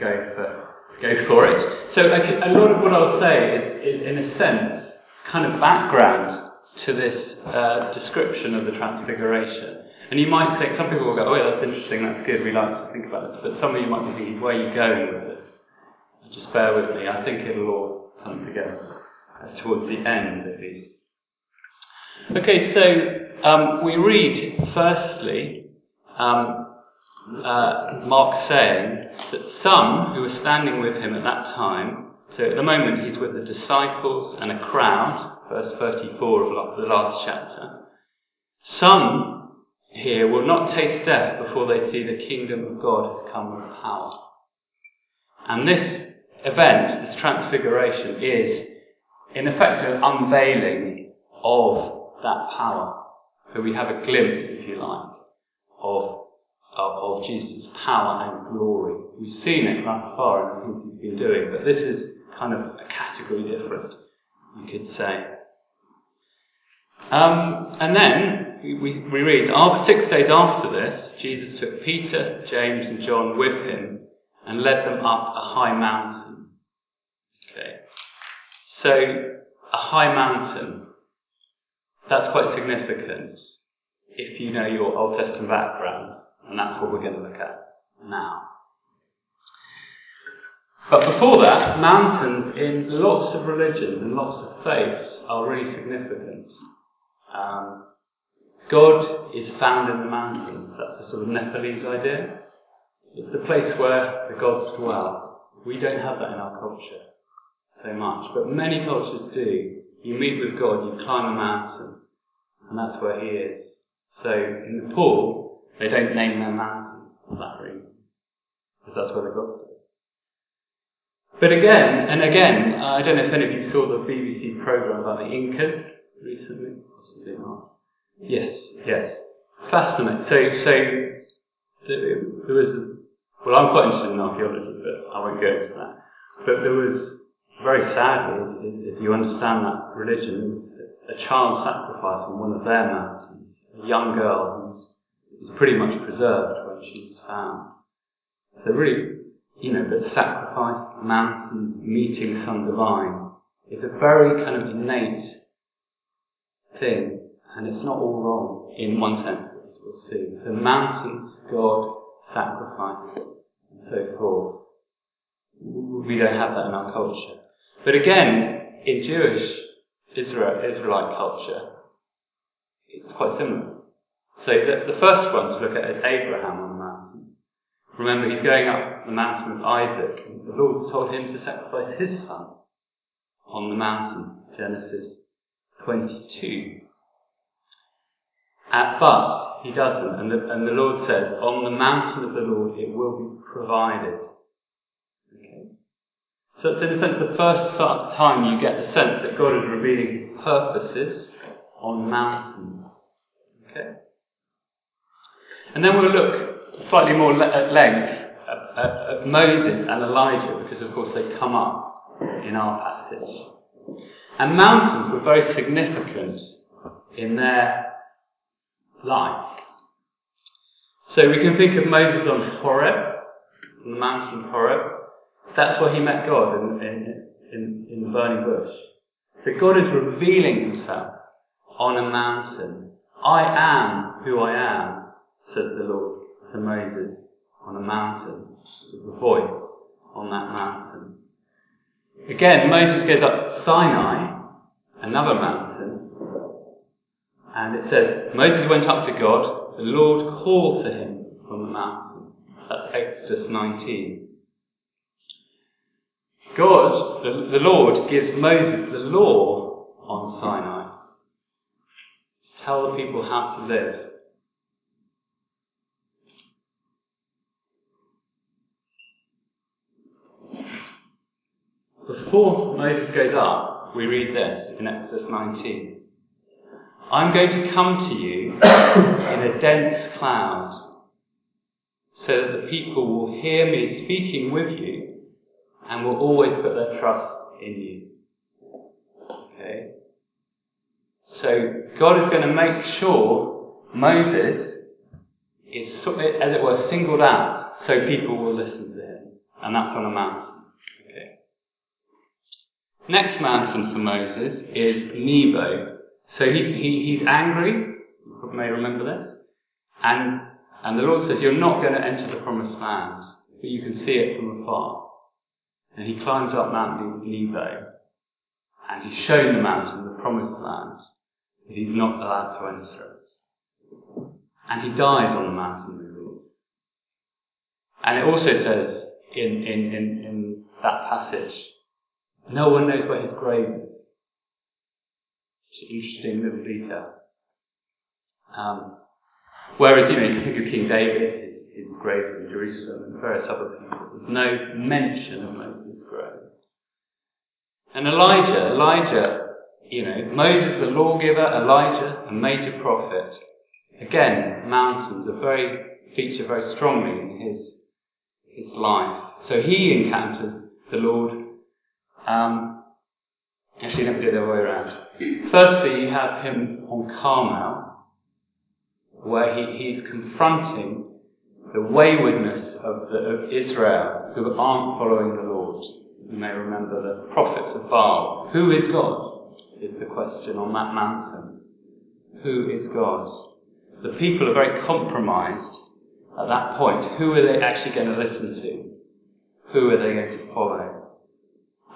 go for go for it. So okay, a lot of what I'll say is, in a sense, kind of background to this uh, description of the Transfiguration. And you might think, some people will go, oh, yeah, that's interesting, that's good, we like to think about this. But some of you might be thinking, where are you going with this? Just bear with me, I think it'll all come together uh, towards the end at least. Okay, so um, we read firstly um, uh, Mark saying that some who were standing with him at that time, so at the moment he's with the disciples and a crowd, verse 34 of the last chapter, some here will not taste death before they see the kingdom of God has come with power. And this event, this transfiguration, is in effect an unveiling of that power. So we have a glimpse, if you like, of, of, of Jesus' power and glory. We've seen it thus far in the things he's been doing, but this is kind of a category different, you could say. Um, and then we, we read, six days after this, Jesus took Peter, James, and John with him and led them up a high mountain. Okay. So, a high mountain, that's quite significant if you know your Old Testament background, and that's what we're going to look at now. But before that, mountains in lots of religions and lots of faiths are really significant. Um, God is found in the mountains. That's a sort of Nepalese idea. It's the place where the gods dwell. We don't have that in our culture so much, but many cultures do. You meet with God, you climb a mountain, and that's where He is. So in Nepal, they don't name their mountains for that reason, because that's where they gods live. But again and again, I don't know if any of you saw the BBC program about the Incas recently, possibly not. Yes, yes, fascinating. So, so there was, a, well, I'm quite interested in archaeology, but I won't go into that. But there was very sadly, if you understand that religion, there was a child sacrifice on one of their mountains, a young girl who's, who's pretty much preserved when she was found. So really, you know, that sacrifice, mountains, meeting some divine is a very kind of innate thing, and it's not all wrong in one sense, as we'll see. So mountains, God, sacrifice, and so forth. We don't have that in our culture. But again, in Jewish Israel, Israelite culture, it's quite similar. So the, the first one to look at is Abraham on the mountain. Remember, he's going up the mountain with Isaac, and the Lord's told him to sacrifice his son on the mountain, Genesis 22. At, but he doesn't, and the, and the Lord says, On the mountain of the Lord it will be provided. Okay. So it's in a sense the first time you get the sense that God is revealing purposes on mountains. Okay. And then we'll look slightly more le- at length at Moses and Elijah, because of course they come up in our passage. And mountains were very significant in their lives. So we can think of Moses on Horeb, on the mountain Horeb. That's where he met God in, in, in, in the burning bush. So God is revealing himself on a mountain. I am who I am, says the Lord to Moses on a mountain with a voice on that mountain. Again, Moses goes up Sinai, another mountain, and it says, Moses went up to God, the Lord called to him from the mountain. That's Exodus 19. God, the, the Lord, gives Moses the law on Sinai to tell the people how to live. Before Moses goes up, we read this in Exodus 19. I'm going to come to you in a dense cloud, so that the people will hear me speaking with you and will always put their trust in you. Okay? So God is going to make sure Moses is, as it were, singled out so people will listen to him. and that's on a mountain. Next mountain for Moses is Nebo. So he, he, he's angry, you may remember this, and, and the Lord says, You're not going to enter the promised land, but you can see it from afar. And he climbs up Mount Nebo, and he's shown the mountain, the promised land, but he's not allowed to enter it. And he dies on the mountain, we read. And it also says in, in, in, in that passage, no one knows where his grave is. It's an interesting little detail. Um, whereas, you know, you think of King David, his, his grave in Jerusalem, and various other people, there's no mention of Moses' grave. And Elijah, Elijah, you know, Moses the lawgiver, Elijah, a major prophet. Again, mountains are very, feature very strongly in his, his life. So he encounters the Lord. Um, actually, let me do it the other way around. Firstly, you have him on Carmel, where he, he's confronting the waywardness of, the, of Israel who aren't following the Lord. You may remember the prophets of Baal. Who is God? Is the question on that mountain. Who is God? The people are very compromised at that point. Who are they actually going to listen to? Who are they going to follow?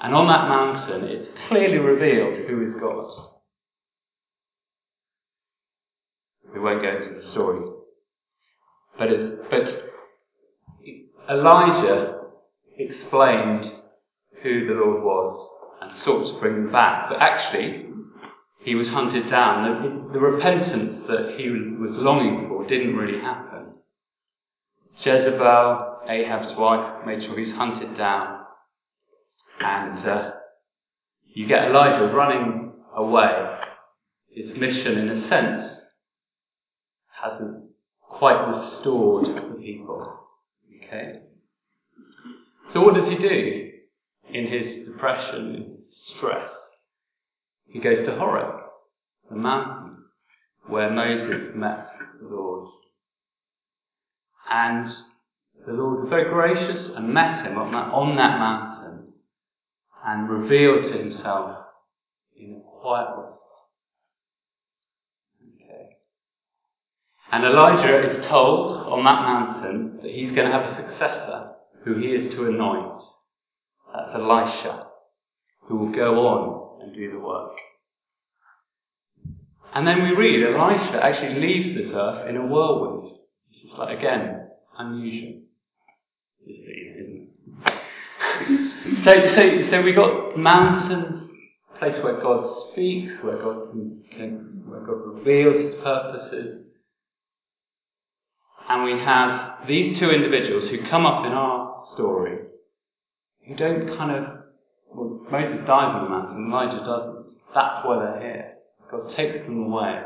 And on that mountain, it's clearly revealed who is God. We won't go into the story. But, but Elijah explained who the Lord was and sought to bring him back. But actually, he was hunted down. The, the repentance that he was longing for didn't really happen. Jezebel, Ahab's wife, made sure he's hunted down. And uh, you get Elijah running away. His mission, in a sense, hasn't quite restored the people. Okay? So what does he do? in his depression, in his distress, he goes to Horeb, the mountain where Moses met the Lord. And the Lord was very gracious and met him on that, on that mountain and revealed to himself in a quiet whisper. Okay. And Elijah is told on that mountain that he's going to have a successor who he is to anoint. That's Elisha, who will go on and do the work. And then we read Elisha actually leaves this earth in a whirlwind. It's just like, again, unusual. Isn't it? So, so, so we got mountains, place where God speaks, where God, can, where God reveals his purposes. And we have these two individuals who come up in our story who don't kind of, well, Moses dies on the mountain, Elijah doesn't. That's why they're here. God takes them away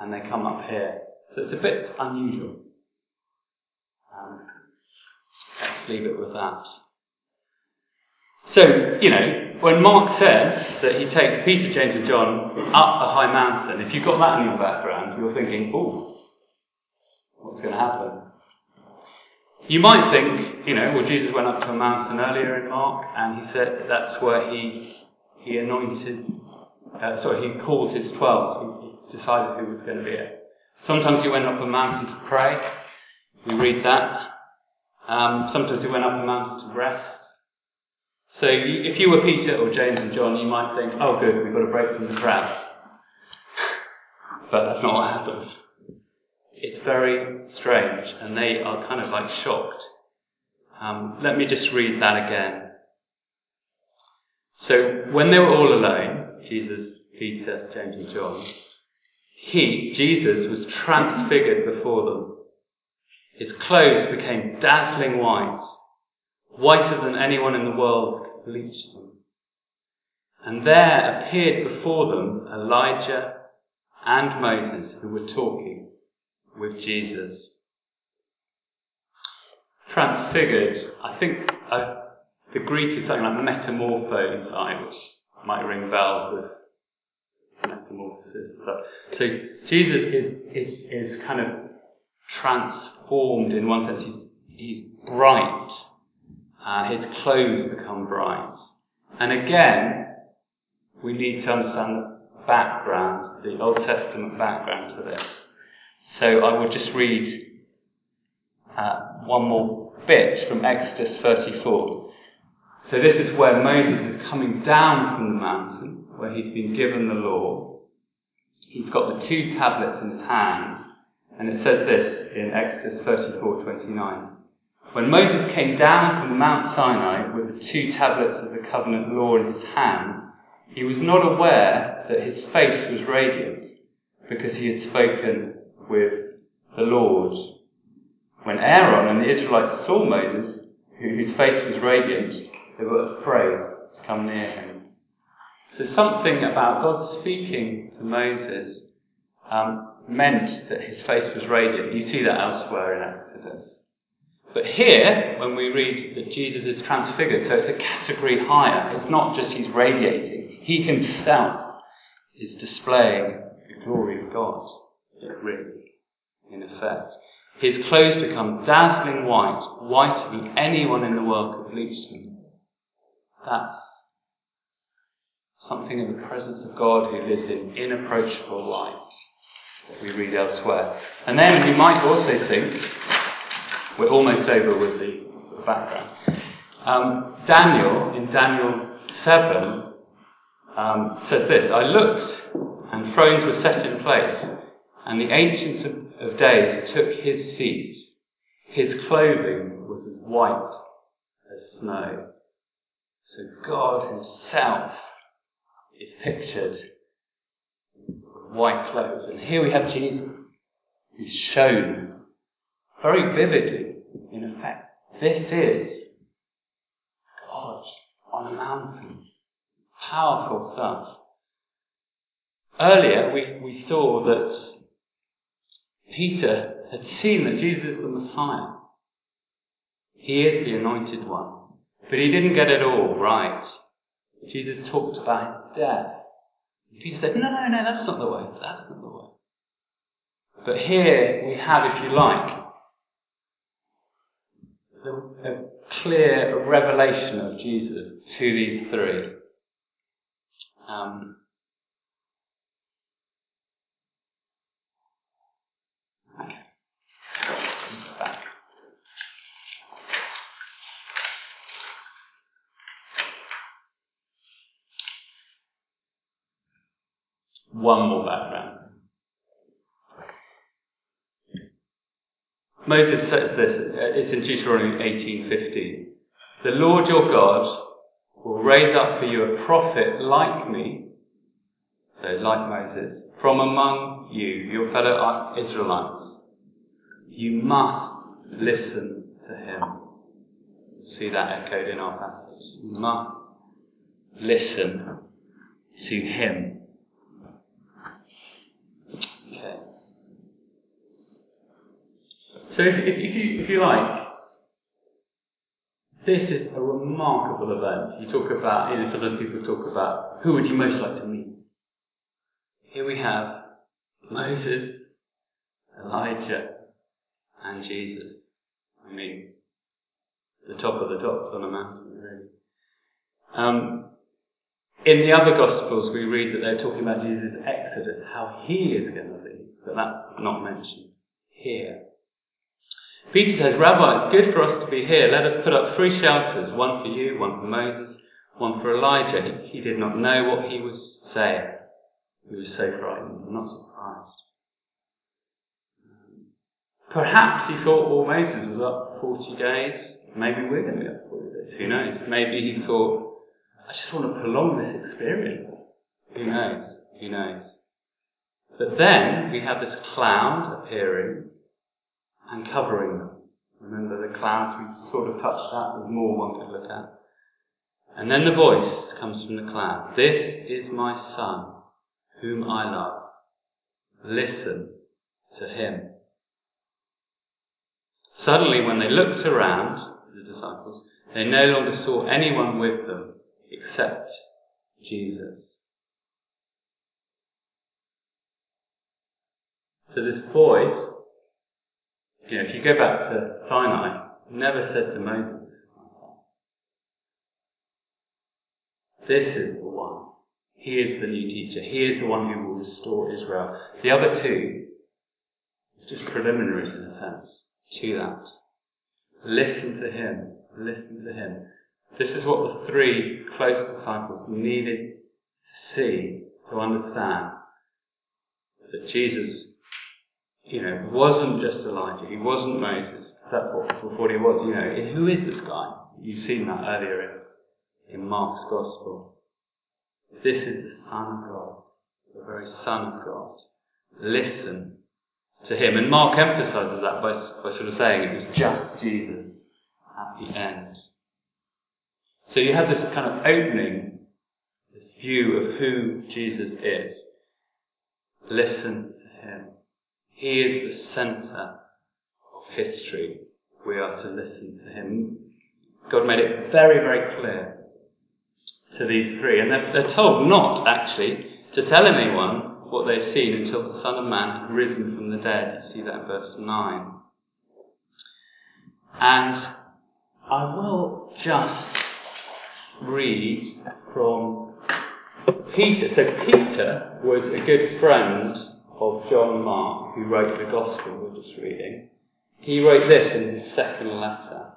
and they come up here. So it's a bit unusual. Um, let's leave it with that. So, you know, when Mark says that he takes Peter, James, and John up a high mountain, if you've got that in your background, you're thinking, oh, what's going to happen? You might think, you know, well, Jesus went up to a mountain earlier in Mark, and he said that's where he he anointed, uh, sorry, he called his twelve. He, he decided who was going to be it. Sometimes he went up a mountain to pray. We read that. Um, sometimes he went up a mountain to rest. So if you were Peter or James and John, you might think, oh, good, we've got to break from the crowds. but that's not what happens. It's very strange, and they are kind of like shocked. Um, let me just read that again. So, when they were all alone, Jesus, Peter, James, and John, he, Jesus, was transfigured before them. His clothes became dazzling white, whiter than anyone in the world could bleach them. And there appeared before them Elijah and Moses, who were talking with Jesus. Transfigured, I think uh, the Greek is something like metamorphosai, which might ring bells with metamorphosis and stuff. So Jesus is, is, is kind of transformed in one sense. He's, he's bright uh, his clothes become bright. And again, we need to understand the background, the Old Testament background to this. So I will just read uh, one more bit from Exodus 34. So this is where Moses is coming down from the mountain, where he's been given the law. He's got the two tablets in his hand, and it says this in Exodus 34:29. When Moses came down from Mount Sinai with the two tablets of the covenant law in his hands, he was not aware that his face was radiant, because he had spoken with the Lord. When Aaron and the Israelites saw Moses, whose face was radiant, they were afraid to come near him. So something about God speaking to Moses um, meant that his face was radiant. You see that elsewhere in Exodus. But here, when we read that Jesus is transfigured, so it's a category higher. It's not just he's radiating. He himself is displaying the glory of God, really, in effect. His clothes become dazzling white, whiter than anyone in the world could bleach them. That's something in the presence of God who lives in inapproachable light that we read elsewhere. And then you might also think, we're almost over with the background. Um, Daniel, in Daniel 7, um, says this I looked, and thrones were set in place, and the Ancients of, of Days took his seat. His clothing was as white as snow. So God Himself is pictured with white clothes. And here we have Jesus, who's shown very vividly, in effect, this is God on a mountain. Powerful stuff. Earlier, we, we saw that Peter had seen that Jesus is the Messiah. He is the anointed one. But he didn't get it all right. Jesus talked about his death. Peter said, No, no, no, that's not the way. That's not the way. But here we have, if you like, a clear revelation of Jesus to these three. Um, okay. One more background. Moses says this, uh, it's in Deuteronomy 18:15. The Lord your God will raise up for you a prophet like me, so like Moses, from among you, your fellow uh, Israelites. You must listen to him. See that echoed in our passage. You must listen to him. Okay. So if, if, if, you, if you like, this is a remarkable event. You talk about, you know, sometimes people talk about who would you most like to meet? Here we have Moses, Elijah, and Jesus. I mean, the top of the dots on a mountain, really. Um, in the other Gospels, we read that they're talking about Jesus' exodus, how he is going to leave, but that's not mentioned here. Peter says, Rabbi, it's good for us to be here. Let us put up three shelters, one for you, one for Moses, one for Elijah. He, he did not know what he was saying. He was so frightened. I'm not surprised. Perhaps he thought, well, Moses was up 40 days. Maybe we're going to be up 40 days. Who knows? Maybe he thought, I just want to prolong this experience. Who knows? Who knows? But then we have this cloud appearing and covering them. Remember the clouds we sort of touched at, there's more one could look at. And then the voice comes from the cloud. This is my son, whom I love. Listen to him. Suddenly, when they looked around, the disciples, they no longer saw anyone with them except Jesus. So this voice you know, if you go back to Sinai, never said to Moses, This is my son. This is the one. He is the new teacher. He is the one who will restore Israel. The other two, just preliminaries in a sense to that. Listen to him. Listen to him. This is what the three close disciples needed to see, to understand that Jesus, you know, wasn't just Elijah. He wasn't Moses. That's what people thought he was. You know, who is this guy? You've seen that earlier in, in Mark's Gospel. This is the Son of God, the very Son of God. Listen to him. And Mark emphasizes that by, by sort of saying it was just Jesus at the end. So you have this kind of opening, this view of who Jesus is. Listen to him. He is the center of history. We are to listen to him. God made it very, very clear to these three. And they're, they're told not, actually, to tell anyone what they've seen until the Son of Man had risen from the dead. You see that in verse 9. And I will just read from Peter. So Peter was a good friend of John Mark, who wrote the Gospel we're just reading. He wrote this in his second letter.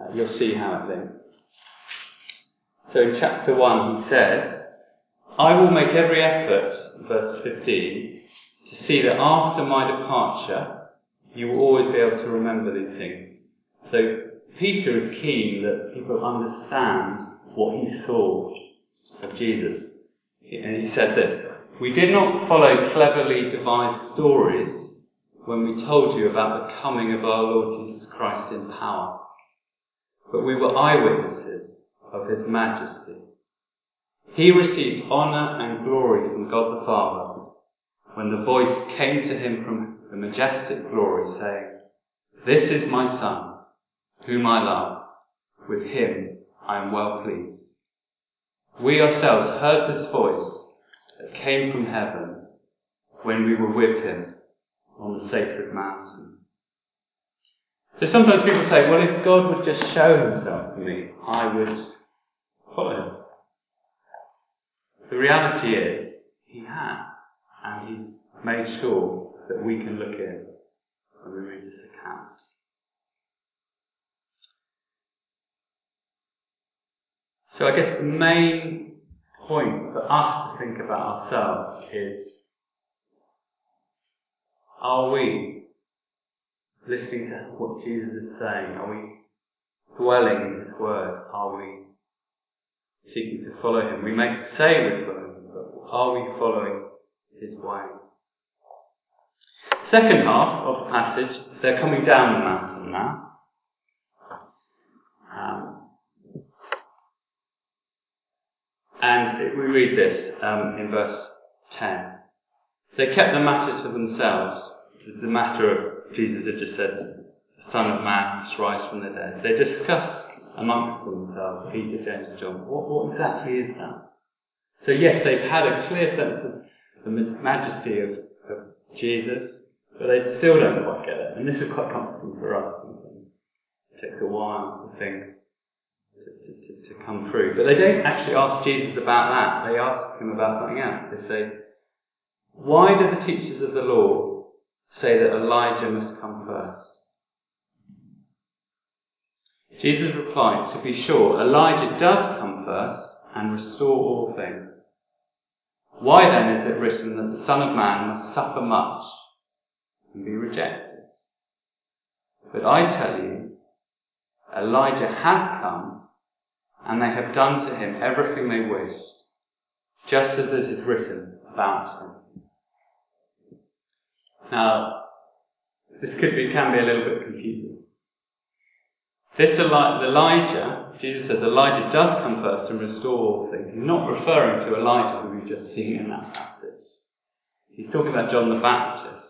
Uh, you'll see how it links. So in chapter 1 he says, I will make every effort, verse 15, to see that after my departure, you will always be able to remember these things. So Peter is keen that people understand what he saw of Jesus. And he said this, we did not follow cleverly devised stories when we told you about the coming of our Lord Jesus Christ in power, but we were eyewitnesses of his majesty. He received honour and glory from God the Father when the voice came to him from the majestic glory saying, This is my Son, whom I love. With him I am well pleased. We ourselves heard this voice that came from heaven when we were with him on the sacred mountain. So sometimes people say, well, if God would just show himself to me, I would follow him. The reality is, He has, and He's made sure that we can look in when we read this account. So I guess the main point for us to think about ourselves is, are we listening to what Jesus is saying? Are we dwelling in His Word? Are we seeking to follow him. We may say we're following him, but are we following his ways? Second half of the passage, they're coming down the mountain now. Um, and we read this um, in verse 10. They kept the matter to themselves. The matter of Jesus had just said, the Son of Man must rise from the dead. They discuss amongst themselves, Peter, James, and John. What, what exactly is that? So yes, they've had a clear sense of the majesty of, of Jesus, but they still don't quite get it. And this is quite comforting for us. It takes a while for things to, to, to, come through. But they don't actually ask Jesus about that. They ask him about something else. They say, why do the teachers of the law say that Elijah must come first? Jesus replied, To be sure, Elijah does come first and restore all things. Why then is it written that the Son of Man must suffer much and be rejected? But I tell you, Elijah has come, and they have done to him everything they wished, just as it is written about him. Now, this could be, can be a little bit confusing. This Elijah, Jesus says Elijah does come first and restore all things. He's not referring to Elijah who we've just seen in that passage. He's talking about John the Baptist.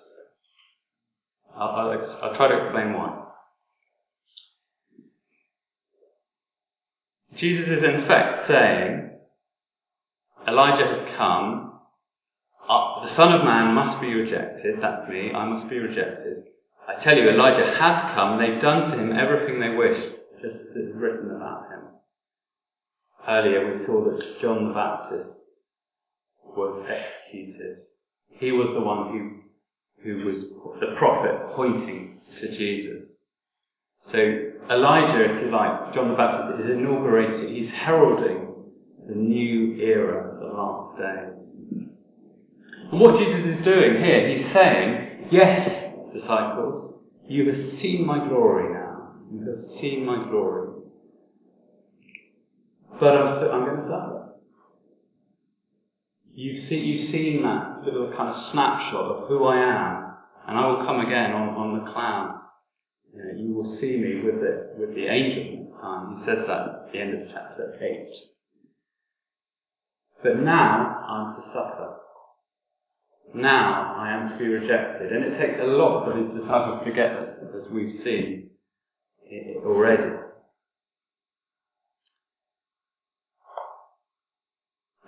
I'll, I'll, I'll try to explain why. Jesus is in fact saying, Elijah has come, uh, the Son of Man must be rejected, that's me, I must be rejected, I tell you, Elijah has come. They've done to him everything they wished, just as it is written about him. earlier we saw that John the Baptist was executed. He was the one who who was the prophet pointing to Jesus. So Elijah, if you like, John the Baptist is inaugurating, he's heralding the new era, the last days. And what Jesus is doing here, he's saying, yes, disciples, you have seen my glory now. You have seen my glory. But I'm, still, I'm going to suffer. You've, see, you've seen that little kind of snapshot of who I am, and I will come again on, on the clouds. You, know, you will see me with the, with the angels time. He said that at the end of chapter 8. But now I'm to suffer. Now I am to be rejected. And it takes a lot for his disciples to get this, as we've seen already.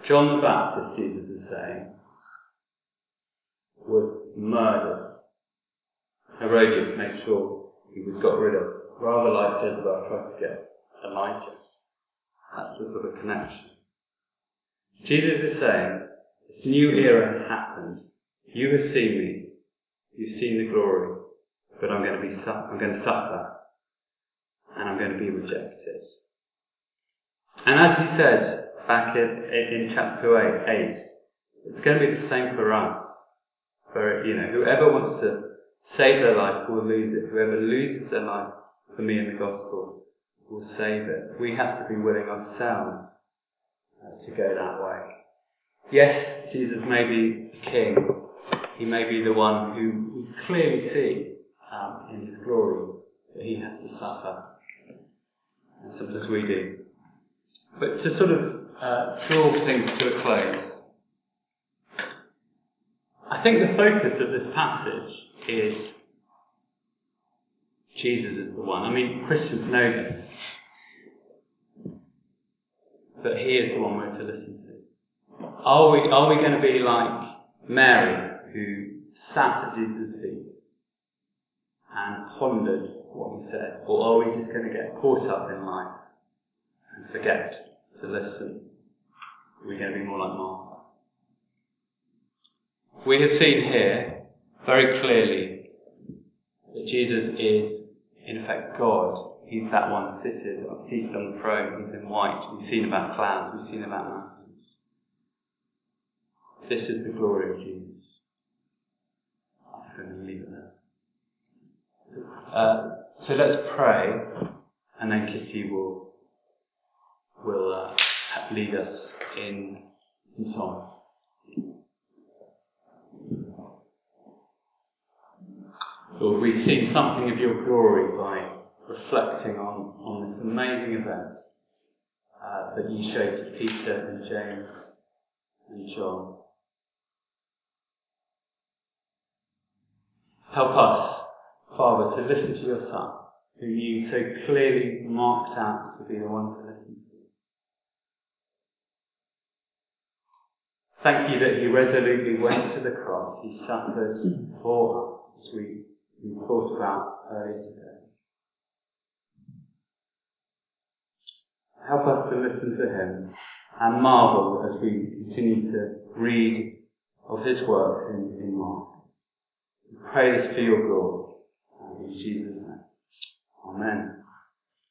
John the Baptist, Jesus is saying, was murdered. Herodias made sure he was got rid of, rather like Jezebel tried to get Elijah. That's the sort of connection. Jesus is saying, this new era has happened. You have seen me. You've seen the glory. But I'm going to be, su- I'm going to suffer. And I'm going to be rejected. And as he said back in, in chapter 8, 8, it's going to be the same for us. For, you know, whoever wants to save their life will lose it. Whoever loses their life for me in the gospel will save it. We have to be willing ourselves uh, to go that way. Yes, Jesus may be the king. He may be the one who we clearly see um, in his glory that he has to suffer. And sometimes we do. But to sort of uh, draw things to a close, I think the focus of this passage is Jesus is the one. I mean, Christians know this. But he is the one we're to listen to. Are we, are we going to be like Mary, who sat at Jesus' feet and pondered what he said? Or are we just going to get caught up in life and forget to listen? Are we going to be more like Martha? We have seen here very clearly that Jesus is, in effect, God. He's that one seated, on the throne. He's in white. We've seen about clouds. We've seen about mountains. This is the glory of Jesus. I'm going to leave it there. So, uh, so let's pray, and then Kitty will will uh, lead us in some songs. Lord, we've seen something of your glory by reflecting on, on this amazing event uh, that you showed to Peter and James and John. Help us, Father, to listen to your Son, who you so clearly marked out to be the one to listen to. Thank you that he resolutely went to the cross. He suffered for us, as we, we thought about earlier today. Help us to listen to him and marvel as we continue to read of his works in, in Mark. We pray this for your glory. In Jesus' name. Amen.